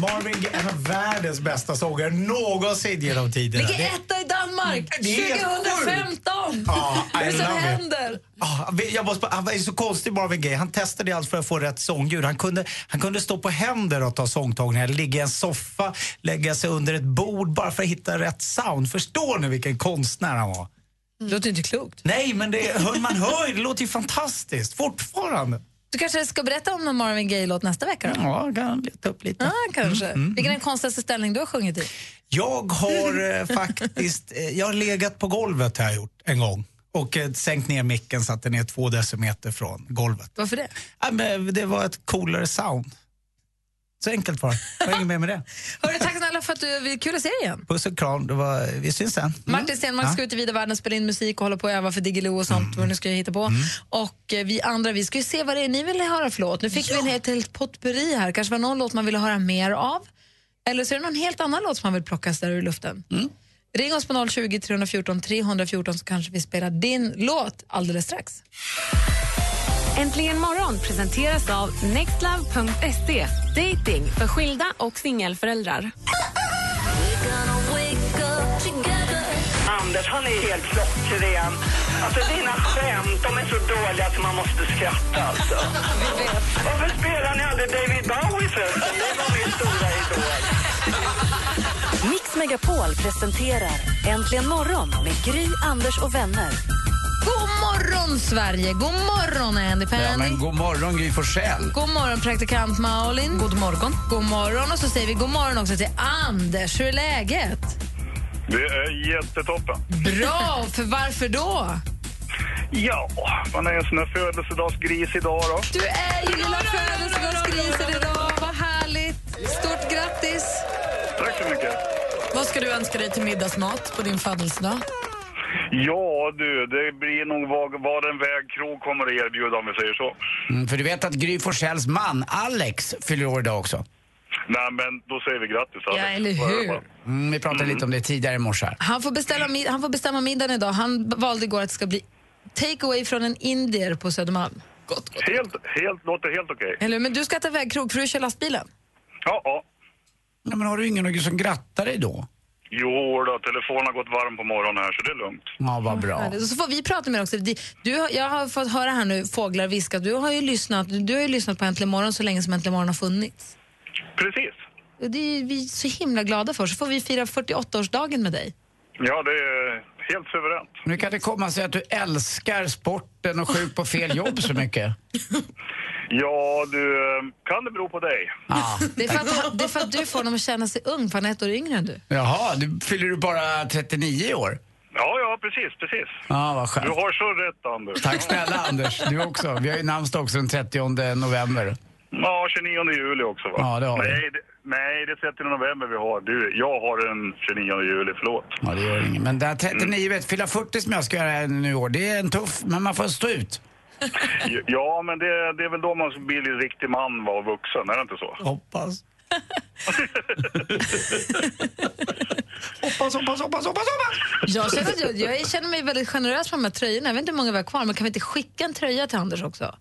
Marvin är en av världens bästa sångare någonsin genom tiderna. Ligger etta i Danmark Det är helt 2015! Ja, Vad är det som händer? Ah, jag måste, han var så konstig Marvin Gaye. Han testade allt för att få rätt sångljud. Han kunde, han kunde stå på händer och ta sångtagningar, ligga i en soffa, lägga sig under ett bord bara för att hitta rätt sound. Förstår ni vilken konstnär han var? Det låter inte klokt. Nej, men det, man hör det låter ju fantastiskt fortfarande. Du kanske ska berätta om någon Marvin Gaye-låt nästa vecka då? Ja, kan leta upp lite. Ja, kanske. Mm, Vilken är den konstigaste ställning du har sjungit i? Jag har eh, faktiskt eh, jag har legat på golvet har jag gjort en gång och eh, sänkt ner micken så att den är två decimeter från golvet. Varför det? Ja, men det var ett coolare sound. Så enkelt var det. Inget mer med det. Hörru, tack snälla för att du vi kul att se dig igen. Puss och kram. Det var, vi syns sen. Mm. Martin Stenmark Ja. ska ut i vida världen, spela in musik och hålla på och öva för Diggiloo och sånt, vad nu ska hitta på. Och eh, vi andra, vi ska ju se vad det är ni vill höra för låt. Nu fick vi en helt, helt potpurri här. Kanske var någon låt man ville höra mer av. Eller så är det någon helt annan låt som man vill plocka där ur luften. Ring oss på 020 314 314 så kanske vi spelar din låt alldeles strax. Äntligen morgon presenteras av nextlove.se. Dating för skilda och singelföräldrar. Anders, han är helt klockren. Alltså dina skämt, de är så dåliga att man måste skratta alltså. Varför spelar ni aldrig David Bowie förresten? Det var min stora idol. Mix Megapol presenterar Äntligen morgon med Gry, Anders och vänner. God morgon, Sverige! God morgon, Andy Pandy! Ja, men god morgon Gry Forssell. God morgon, praktikant Malin. God morgon. God morgon. Och så säger vi god morgon också till Anders. Hur är läget? Det är jättetoppen. Bra! För varför då? Ja, man är en sån här födelsedagsgris idag då. Du är ju lilla födelsedagsgrisen idag. Vad härligt. Stort grattis. Tack så mycket. Vad ska du önska dig till middagsmat på din födelsedag? Ja du, det blir nog vad, vad en vägkrog kommer att erbjuda om vi säger så. Mm, för du vet att Gry Forssells man Alex fyller år idag också. Nej men då säger vi grattis Alex. Ja, eller hur? Mm, vi pratade lite om det tidigare i morse. här. Han får, beställa, han får bestämma middagen idag. Han valde igår att det ska bli take away från en indier på Södermalm. Helt, helt, låter helt okej. Eller hur? Men du ska äta vägkrog för du kör lastbilen. Ja, ja. Ja, men har du ingen som grattar dig då? Jo då, telefonen har gått varm på morgonen här så det är lugnt. Ja, vad bra. Så får vi prata med dig också. Du, jag har fått höra här nu fåglar viska. Du har ju lyssnat, du har ju lyssnat på Äntligen morgon så länge som Äntligen morgon har funnits. Precis. Och det är vi så himla glada för. Så får vi fira 48-årsdagen med dig. Ja, det är helt suveränt. Nu kan det komma sig att du älskar sporten och sjuk på fel jobb så mycket. Ja, du, eh, kan det bero på dig? Ja. Det är, för att, det är för att du får honom att känna sig ung, för han är ett år yngre än du. Jaha, du fyller du bara 39 i år? Ja, ja, precis, precis. Ja, vad Du skönt. har så rätt Anders. Tack snälla Anders, du också. Vi har ju namnsdag också den 30 november. Ja, 29 juli också va? Ja, det har vi. nej, det, nej, det är 30 november vi har. Du, jag har den 29 juli, förlåt. Ja, det gör inget. Men det här 39, vet, fylla 40 som jag ska göra nu i år, det är en tuff, men man får stå ut. Ja, men det, det är väl då man blir en riktig man var vuxen, är det inte så? Hoppas. hoppas, hoppas, hoppas, hoppas, hoppas! Jag känner, jag, jag känner mig väldigt generös med de här tröjorna. Jag vet inte hur många vi har kvar, men kan vi inte skicka en tröja till Anders också?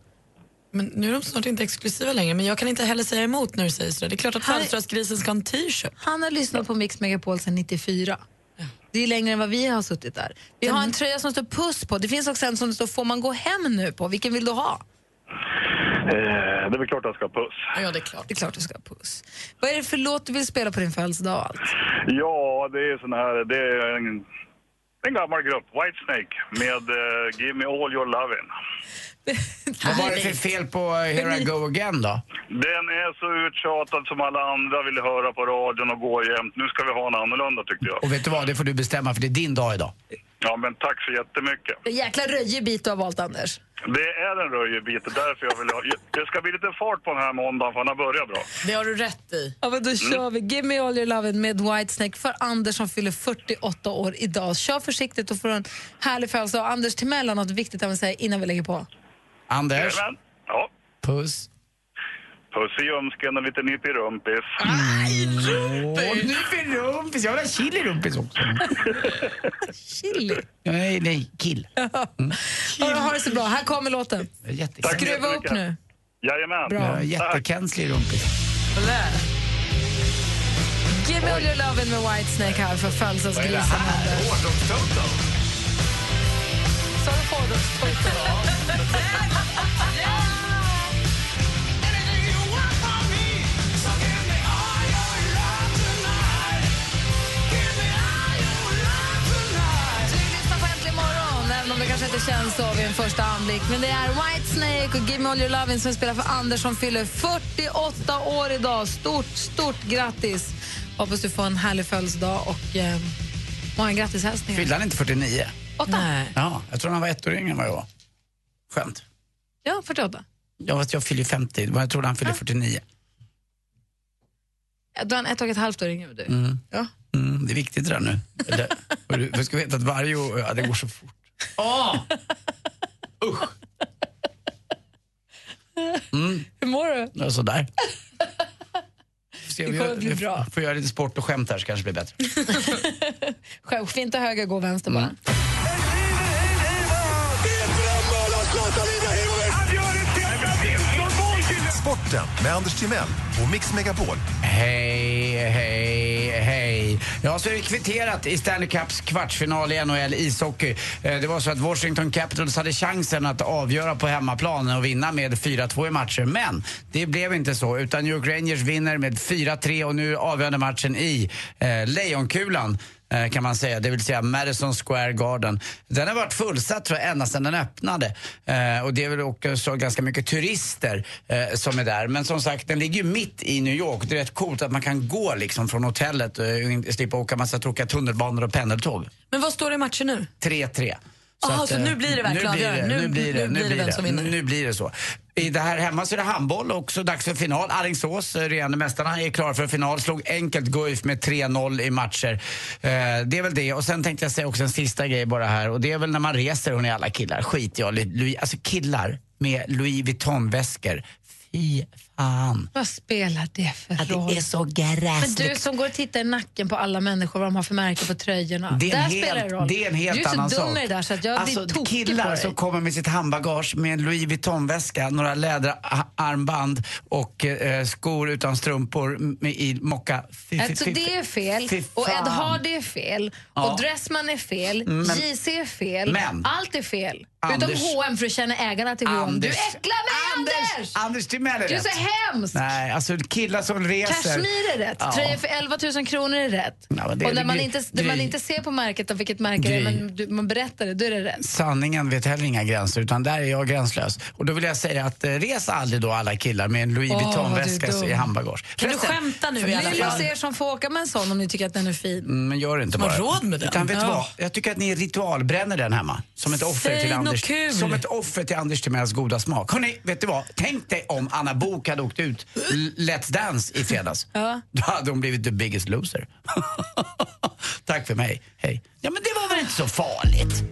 Men nu är de snart inte exklusiva längre, men jag kan inte heller säga emot när du säger så. Det är klart att Han- födelsedagsgrisen ska ha en t-shirt. Han har lyssnat på Mix Megapol sedan 94. Det är längre än vad vi har suttit där. Vi har en tröja som står puss på. Det finns också en som står får man gå hem nu på. Vilken vill du ha? Eh, det är väl klart att jag ska ha puss. Ja, det är klart. Det är klart du ska ha puss. Vad är det för låt du vill spela på din födelsedag och allt? Ja, det är sån här, det är en En gammal grupp, Whitesnake, med eh, Give Me All Your Lovin'. Vad var det för fel på eh, Here I Go Again då? Den är så uttjatad som alla andra ville höra på radion och gå jämt. Nu ska vi ha en annorlunda tyckte jag. Och vet du vad, det får du bestämma för det är din dag idag. Ja, men tack så jättemycket. En jäkla röjig bit du har valt, Anders. Det är en det är därför jag vill ha... Det ska bli lite fart på den här måndagen, för han har börjat bra. Det har du rätt i. Ja, men då kör vi. Give me all your lovin' med Whitesnake för Anders som fyller 48 år idag. Kör försiktigt och får en härlig födelsedag. Anders Timell har något viktigt han vill säga innan vi lägger på. Anders, Jajamän. Ja. puss. Puss i ljumsken och lite nyp i rumpis. Åh, nyp i rumpis! Jag vill ha chili rumpis också. Chili? Nej, nej, kill. Ja, ha det så bra. Här kommer låten. Jättekul. Skruva upp nu. Jajamän. Bra. Jättekänslig rumpis. Give me all your lovin' med Whitesnake här för födelsedagsgrisen Anders. Sa du Fordons-Toto? även om det kanske inte känns så vid en första anblick. Men det är Whitesnake och Give Me All Your Lovin' som spelar för Anders som fyller 48 år idag. Stort, stort grattis! Hoppas du får en härlig födelsedag och eh, många grattishälsningar. Fyllde han inte 49? Åtta? Ja, jag tror han var ett år yngre än vad jag var. Skönt. Ja, 48. Ja, fast jag fyller 50, men jag trodde han fyllde 49. Då är han ett och ett halvt år yngre än du. Mm. Ja. Mm, det är viktigt det där nu. Eller, och du, du ska veta att varje år, ja, det går så fort. Åh! Usch! Mm. Hur mår du? Ja, sådär. Se, Det vi kommer bli bra. får göra lite sport och skämt här så kanske det blir bättre. Själv, Fint och höger, gå vänster bara. Sporten med Anders Timell och Mix Megapol. Hej, hej. Ja, så är det kvitterat i Stanley Cups kvartsfinal i NHL ishockey. Eh, det var så att Washington Capitals hade chansen att avgöra på hemmaplan och vinna med 4-2 i matcher. Men det blev inte så, utan New York Rangers vinner med 4-3 och nu avgörande matchen i eh, Lejonkulan kan man säga, det vill säga Madison Square Garden. Den har varit fullsatt tror jag ända sedan den öppnade. Eh, och det är väl också ganska mycket turister eh, som är där. Men som sagt, den ligger ju mitt i New York. Det är rätt coolt att man kan gå liksom från hotellet och inte slippa åka massa tråkiga tunnelbanor och pendeltåg. Men vad står det i matchen nu? 3-3. Jaha, att, så eh, nu blir det verkligen nu blir det, avgörande. nu Nu- blir det, nu blir det vem som vinner. Nu blir det så. I det här hemma så är det handboll också. Dags för final. Alingsås, eh, regerande mästarna, är klara för final. Slog enkelt Guif med 3-0 i matcher. Eh, det är väl det. Och sen tänkte jag säga också en sista grej bara här. Och det är väl när man reser, hon är alla killar. Skit jag Louis, Alltså killar med Louis Vuitton-väskor. Fy fan. Vad spelar det för Ja, det roll? är så Men gräsligt. du som går och tittar i nacken på alla människor vad de har för märke på tröjorna. Det där helt, spelar det roll. det är en helt du är så annan dum sak. i det där så att jag alltså, blir tokig på killar dig. som kommer med sitt handbagage med en Louis Vuitton-väska, några läderarmband och eh, skor utan strumpor med, i mocka. Fy, Alltså fy, det är fel, och Ed fan. Hard är fel, Ja. och Dressman är fel, Mm, men- JC är fel, Men- allt är fel. Anders- Utom H&M för du känner ägarna till H&M. Du Anders- äcklar mig Anders! Anders Timell är Du är rätt. Så hemsk! Nej, alltså killar som reser. Kashmir är rätt, Ja. tröjor för 11 000 kronor är rätt. Ja, det och när man, inte, när man inte ser på märket av vilket märke det är, men du, man berättar det, då är det rätt. Sanningen vet heller inga gränser, utan där är jag gränslös. Och då vill jag säga att eh, res aldrig då alla killar med en Louis Vuitton-väska du dum. i handbagage. Kan du Förresten, skämta nu i alla fall? ser som får åka med en sån om ni tycker att den är fin. Mm, Men gör det inte Som bara. råd med den. Utan vet du Ja. vad? Jag tycker att ni ritualbränner den hemma. Som ett offer Säg till Anders. kul. Som ett offer till Anders Timells goda smak. Hörrni, vet du vad? Tänk dig om Anna Bok hade åkt ut Let's Dance i fredags. Ja. Då hade hon blivit the biggest loser. Tack för mig. Hej. Ja men det var väl inte så farligt?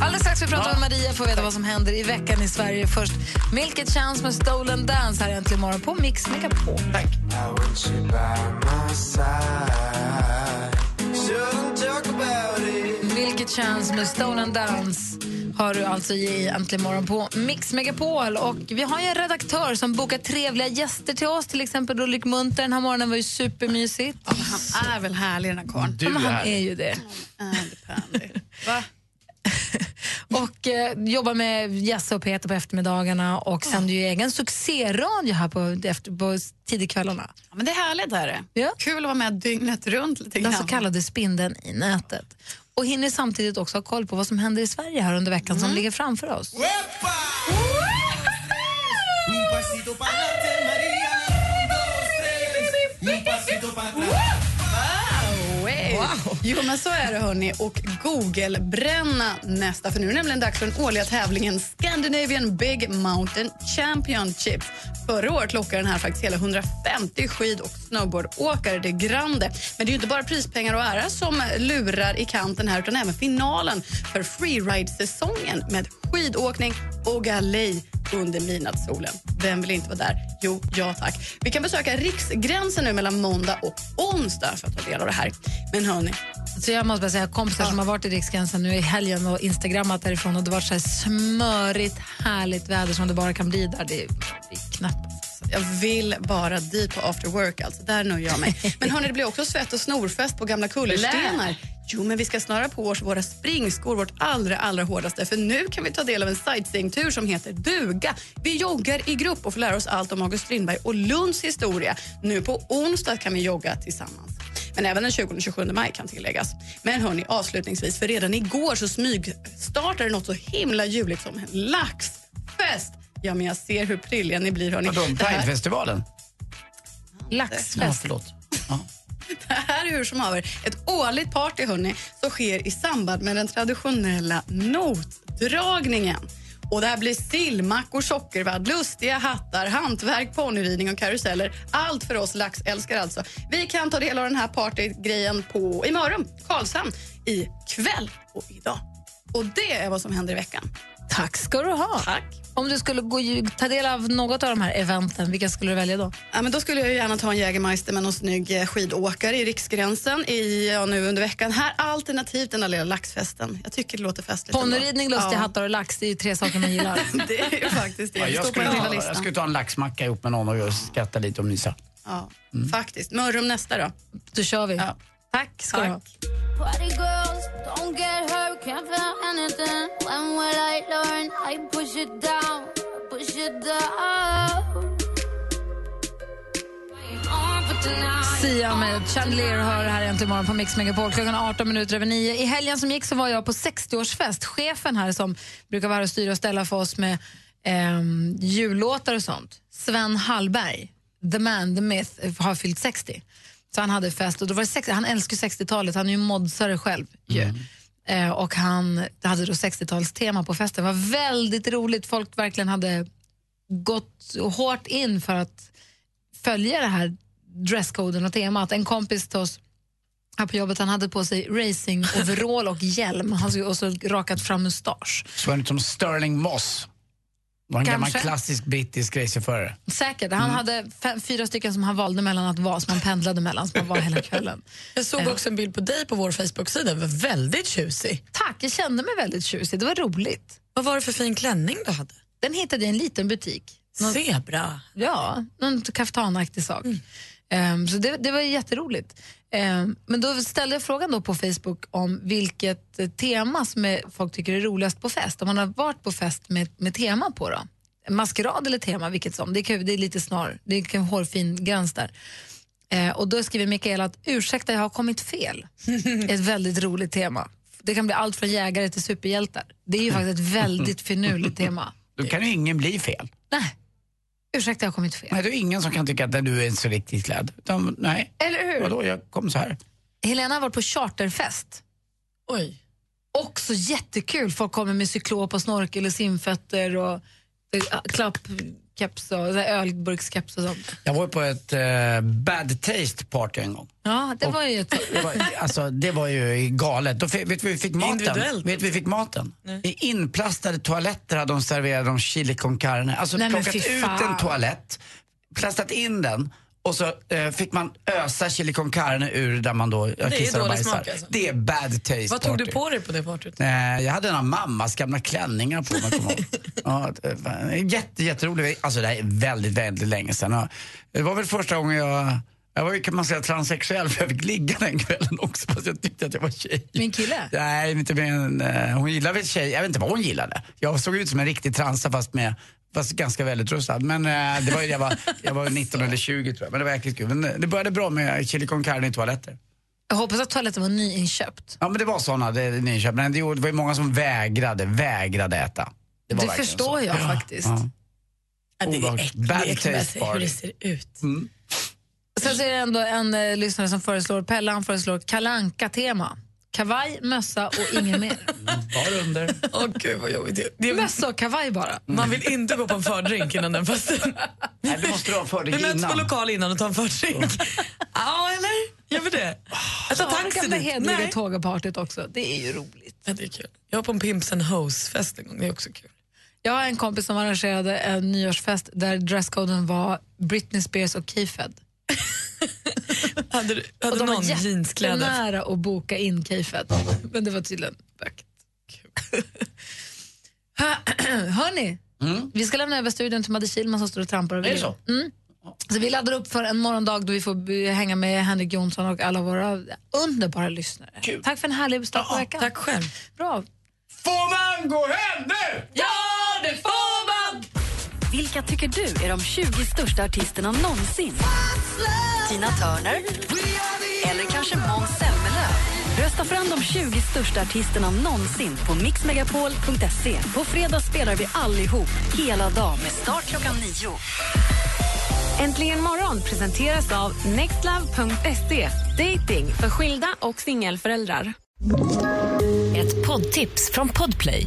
Alldeles strax vi pratar med Maria får veta vad som händer i veckan i Sverige. Först Milk It Chance med Stolen Dance här äntligen morgon på Mix Megapol. Tack. Milk It Chance med Stolen Dance har du alltså i Äntligen morgon på Mix Megapol. Och vi har ju en redaktör som bokar trevliga gäster till oss. Till exempel Ulrik Munter. Den här morgonen var ju supermysigt. Han är väl härlig den här karln. Ja, men han är ju det. Andy. Va? Och eh, jobbar med Jesse och Peter på eftermiddagarna och sänder ju egen succéradio här på, efter, på tidigkvällarna. Ja, men det är härligt. Är det. Ja. Kul att vara med dygnet runt. Lite Den grann. så kallade spindeln i nätet. Och hinner samtidigt också ha koll på vad som händer i Sverige här under veckan som ligger framför oss. Wow. Jo, men så är det hörni. Och Google-bränna nästa. För nu är det nämligen dags för den årliga tävlingen Scandinavian Big Mountain Championship. Förra året lockade den här faktiskt hela 150 skid och snowboardåkare det grande. Men det är ju inte bara prispengar och ära som lurar i kanten här utan även finalen för freeride-säsongen med skidåkning och galej under midnattssolen. Vem vill inte vara där? Jo, jag tack. Vi kan besöka Riksgränsen nu mellan måndag och onsdag för att ta del av det här. Men hörni, Så jag måste bara säga, kompisar som har varit i Riksgränsen nu i helgen och instagrammat därifrån och det var så här smörigt, härligt väder som det bara kan bli där. Det är, det är knappt. Jag vill bara dit på after work. Alltså. Där nöjer jag mig. Men hörni, det blir också svett och snorfest på gamla kullerstenar. Jo, men vi ska snöra på oss våra springskor, vårt allra, allra hårdaste. För nu kan vi ta del av en sightseeingtur som heter Duga. Vi joggar i grupp och får lära oss allt om August Strindberg och Lunds historia. Nu på onsdag kan vi jogga tillsammans. Men även den 20 och 27 maj kan tilläggas. Men hörni, avslutningsvis, för redan igår så smygstartade något så himla ljuvligt som en laxfest. Ja, men jag ser hur prilliga ni blir. Hörni. Vadå, Det här- Pridefestivalen? Laxfest. Ja, förlåt. Det här är hur som haver ett årligt party hörni, som sker i samband med den traditionella notdragningen. Och det här blir sillmackor, sockervadd, lustiga hattar, hantverk, ponnyridning och karuseller. Allt för oss laxälskare alltså. Vi kan ta del av den här partygrejen på i Mörrum, Karlshamn, i kväll och idag. Och det är vad som händer i veckan. Tack ska du ha. Tack. Om du skulle gå, ta del av något av de här eventen, vilka skulle du välja då? Ja, men då skulle jag gärna ta en Jägermeister med någon snygg eh, skidåkare i Riksgränsen i, ja, nu under veckan. Här alternativt den där lilla laxfesten. Jag tycker det låter festligt. Ponnyridning, lustiga Ja. hattar och lax, det är ju tre saker man gillar. det är ju faktiskt det. Ja, jag, skulle ta, jag skulle ta en laxmacka ihop med någon och skratta lite och mysa. Ja, faktiskt. Mörrum nästa då. Då kör vi. Tack ska du ha. Party girls, don't get hurt, can't feel anything. When will I learn? I push it down, push it down. On for tonight. Sia med Chandelier hör här äntligen morgon på Mix Megapol klockan 18 minuter över 9. I helgen som gick så var jag på 60-årsfest. Chefen här som brukar vara och styra och ställa för oss med ehm, jullåtar och sånt, Sven Hallberg, the man, the myth, har fyllt 60. Så han hade fest och då var det 60, han älskar ju 60-talet, han är ju modsare själv. ju. Eh, och han hade då 60-talstema på festen. Det var väldigt roligt, folk verkligen hade gått hårt in för att följa det här dresskoden och temat. En kompis till oss här på jobbet han hade på sig racing overall och hjälm och så rakat fram mustasch. Så var det som Sterling Moss. Var en gammal Kanske. klassisk brittisk racerförare. Säkert. Han hade fem, fyra stycken som han valde mellan att vara, som han pendlade mellan, som han var hela kvällen. Jag såg Eh. också en bild på dig på vår Facebook-sida. Var väldigt tjusig. Tack, jag kände mig väldigt tjusig. Det var roligt. Vad var det för fin klänning du hade? Den hittade jag i en liten butik. Zebra. Ja, någon kaftanaktig sak. Mm. Ehm, så det, det var jätteroligt. Ehm, men då ställde jag frågan då på Facebook om vilket eh, tema som folk tycker är roligast på fest. Om man har varit på fest med, med tema på då. Maskerad eller tema, vilket som. Det, kan, det är lite snar, det är en hårfin gräns där. Eh, och då skriver Mikael att ursäkta, jag har kommit fel. ett väldigt roligt tema. Det kan bli allt från jägare till superhjältar. Det är ju faktiskt ett väldigt finurligt tema. Då kan ju ingen bli fel. Nej, ursäkta, jag har kommit fel. Nej, det är ingen som kan tycka att du är så riktigt klädd. Utan, nej. Eller hur? Vadå, jag kom så här. Helena har varit på charterfest. Oj. Också jättekul. Folk kommer med cyklop och snorkel och simfötter och eh, klappkeps och så här ölburkskeps och sånt. Jag var ju på ett eh, bad taste party en gång. Ja, det var ju ett... Det var, alltså, det var ju galet. Då, fi- vet vi fick maten? Vet vi fick maten? I inplastade toaletter hade de serverat de chili con carne. Alltså Nej, plockat ut en toalett, plastat in den och så eh, fick man ösa chili con carne ur där man då det är kissar och bajsar. smak, alltså. Det är bad taste Vad tog party. du på dig på det partyt? Eh, jag hade en av mammas gamla klänningar på mig. ja, jätte, jätteroligt. Alltså det här är väldigt, väldigt länge sedan. Ja, Det var väl första gången jag Jag var ju kan man säga transsexuell för jag fick ligga den kvällen också fast jag tyckte att jag var tjej. Min kille? Nej, inte med en, eh, hon gillade väl tjej, jag vet inte vad hon gillade. Jag såg ut som en riktig transa fast med Fast ganska välutrustad. Men eh, det var, ju- jag, var, jag var 19 eller 20 tror jag. Men det var jäkligt kul. Men eh, det började bra med chili con carne i toaletter. Jag hoppas att toaletten var nyinköpt. Ja men det var såna det, nyköpt. Men det, det var ju många som vägrade, vägrade äta. Det, var Det förstår så. jag faktiskt. Ja. Ja, det är äckligt. Hur det ser ut. Mm. Sen så är det ändå en eh, lyssnare som föreslår, Pelle han föreslår kalanka tema Kavaj, mössa och inget mer. Bara under. Åh gud vad jobbigt. Det- det- Mössa och kavaj bara. Man vill inte gå på en fördrink innan den festen. Nej, det måste du ha fördrink Vi möts på innan. lokal innan och tar en fördrink. Ja, eller? Gör vi det? Jag tar Ja, taxi dit. hedliga Nej. tågapartyt också. Det är ju roligt. Ja, det är kul. Jag var på en Pimps and Hoes-fest en gång. Det är också kul. Jag har en kompis som arrangerade en nyårsfest där dresscoden var Britney Spears och K-Fed. Hade, du- Och hade de någon var jeanskläder? jättenära att boka in K-Fed. Men det var tydligen bökigt. Hörni, vi ska lämna över studion till Madde Kihlman som står och trampar. över Är det så? Mm. Så vi laddar upp för en morgondag då vi får hänga med Henrik Jonsson och alla våra underbara lyssnare. Tack för en härlig start på veckan. Tack själv. Bra. Får man gå hem nu? Ja, det får! Vilka tycker du är de 20 största artisterna någonsin? Tina Turner? Eller kanske Måns Zelmerlöw? Rösta fram de 20 största artisterna någonsin på mixmegapol.se. På fredag spelar vi allihop, hela dagen, med start klockan nio. Äntligen morgon presenteras av nextlove.se. Dating för skilda och singelföräldrar. Ett poddtips från Podplay.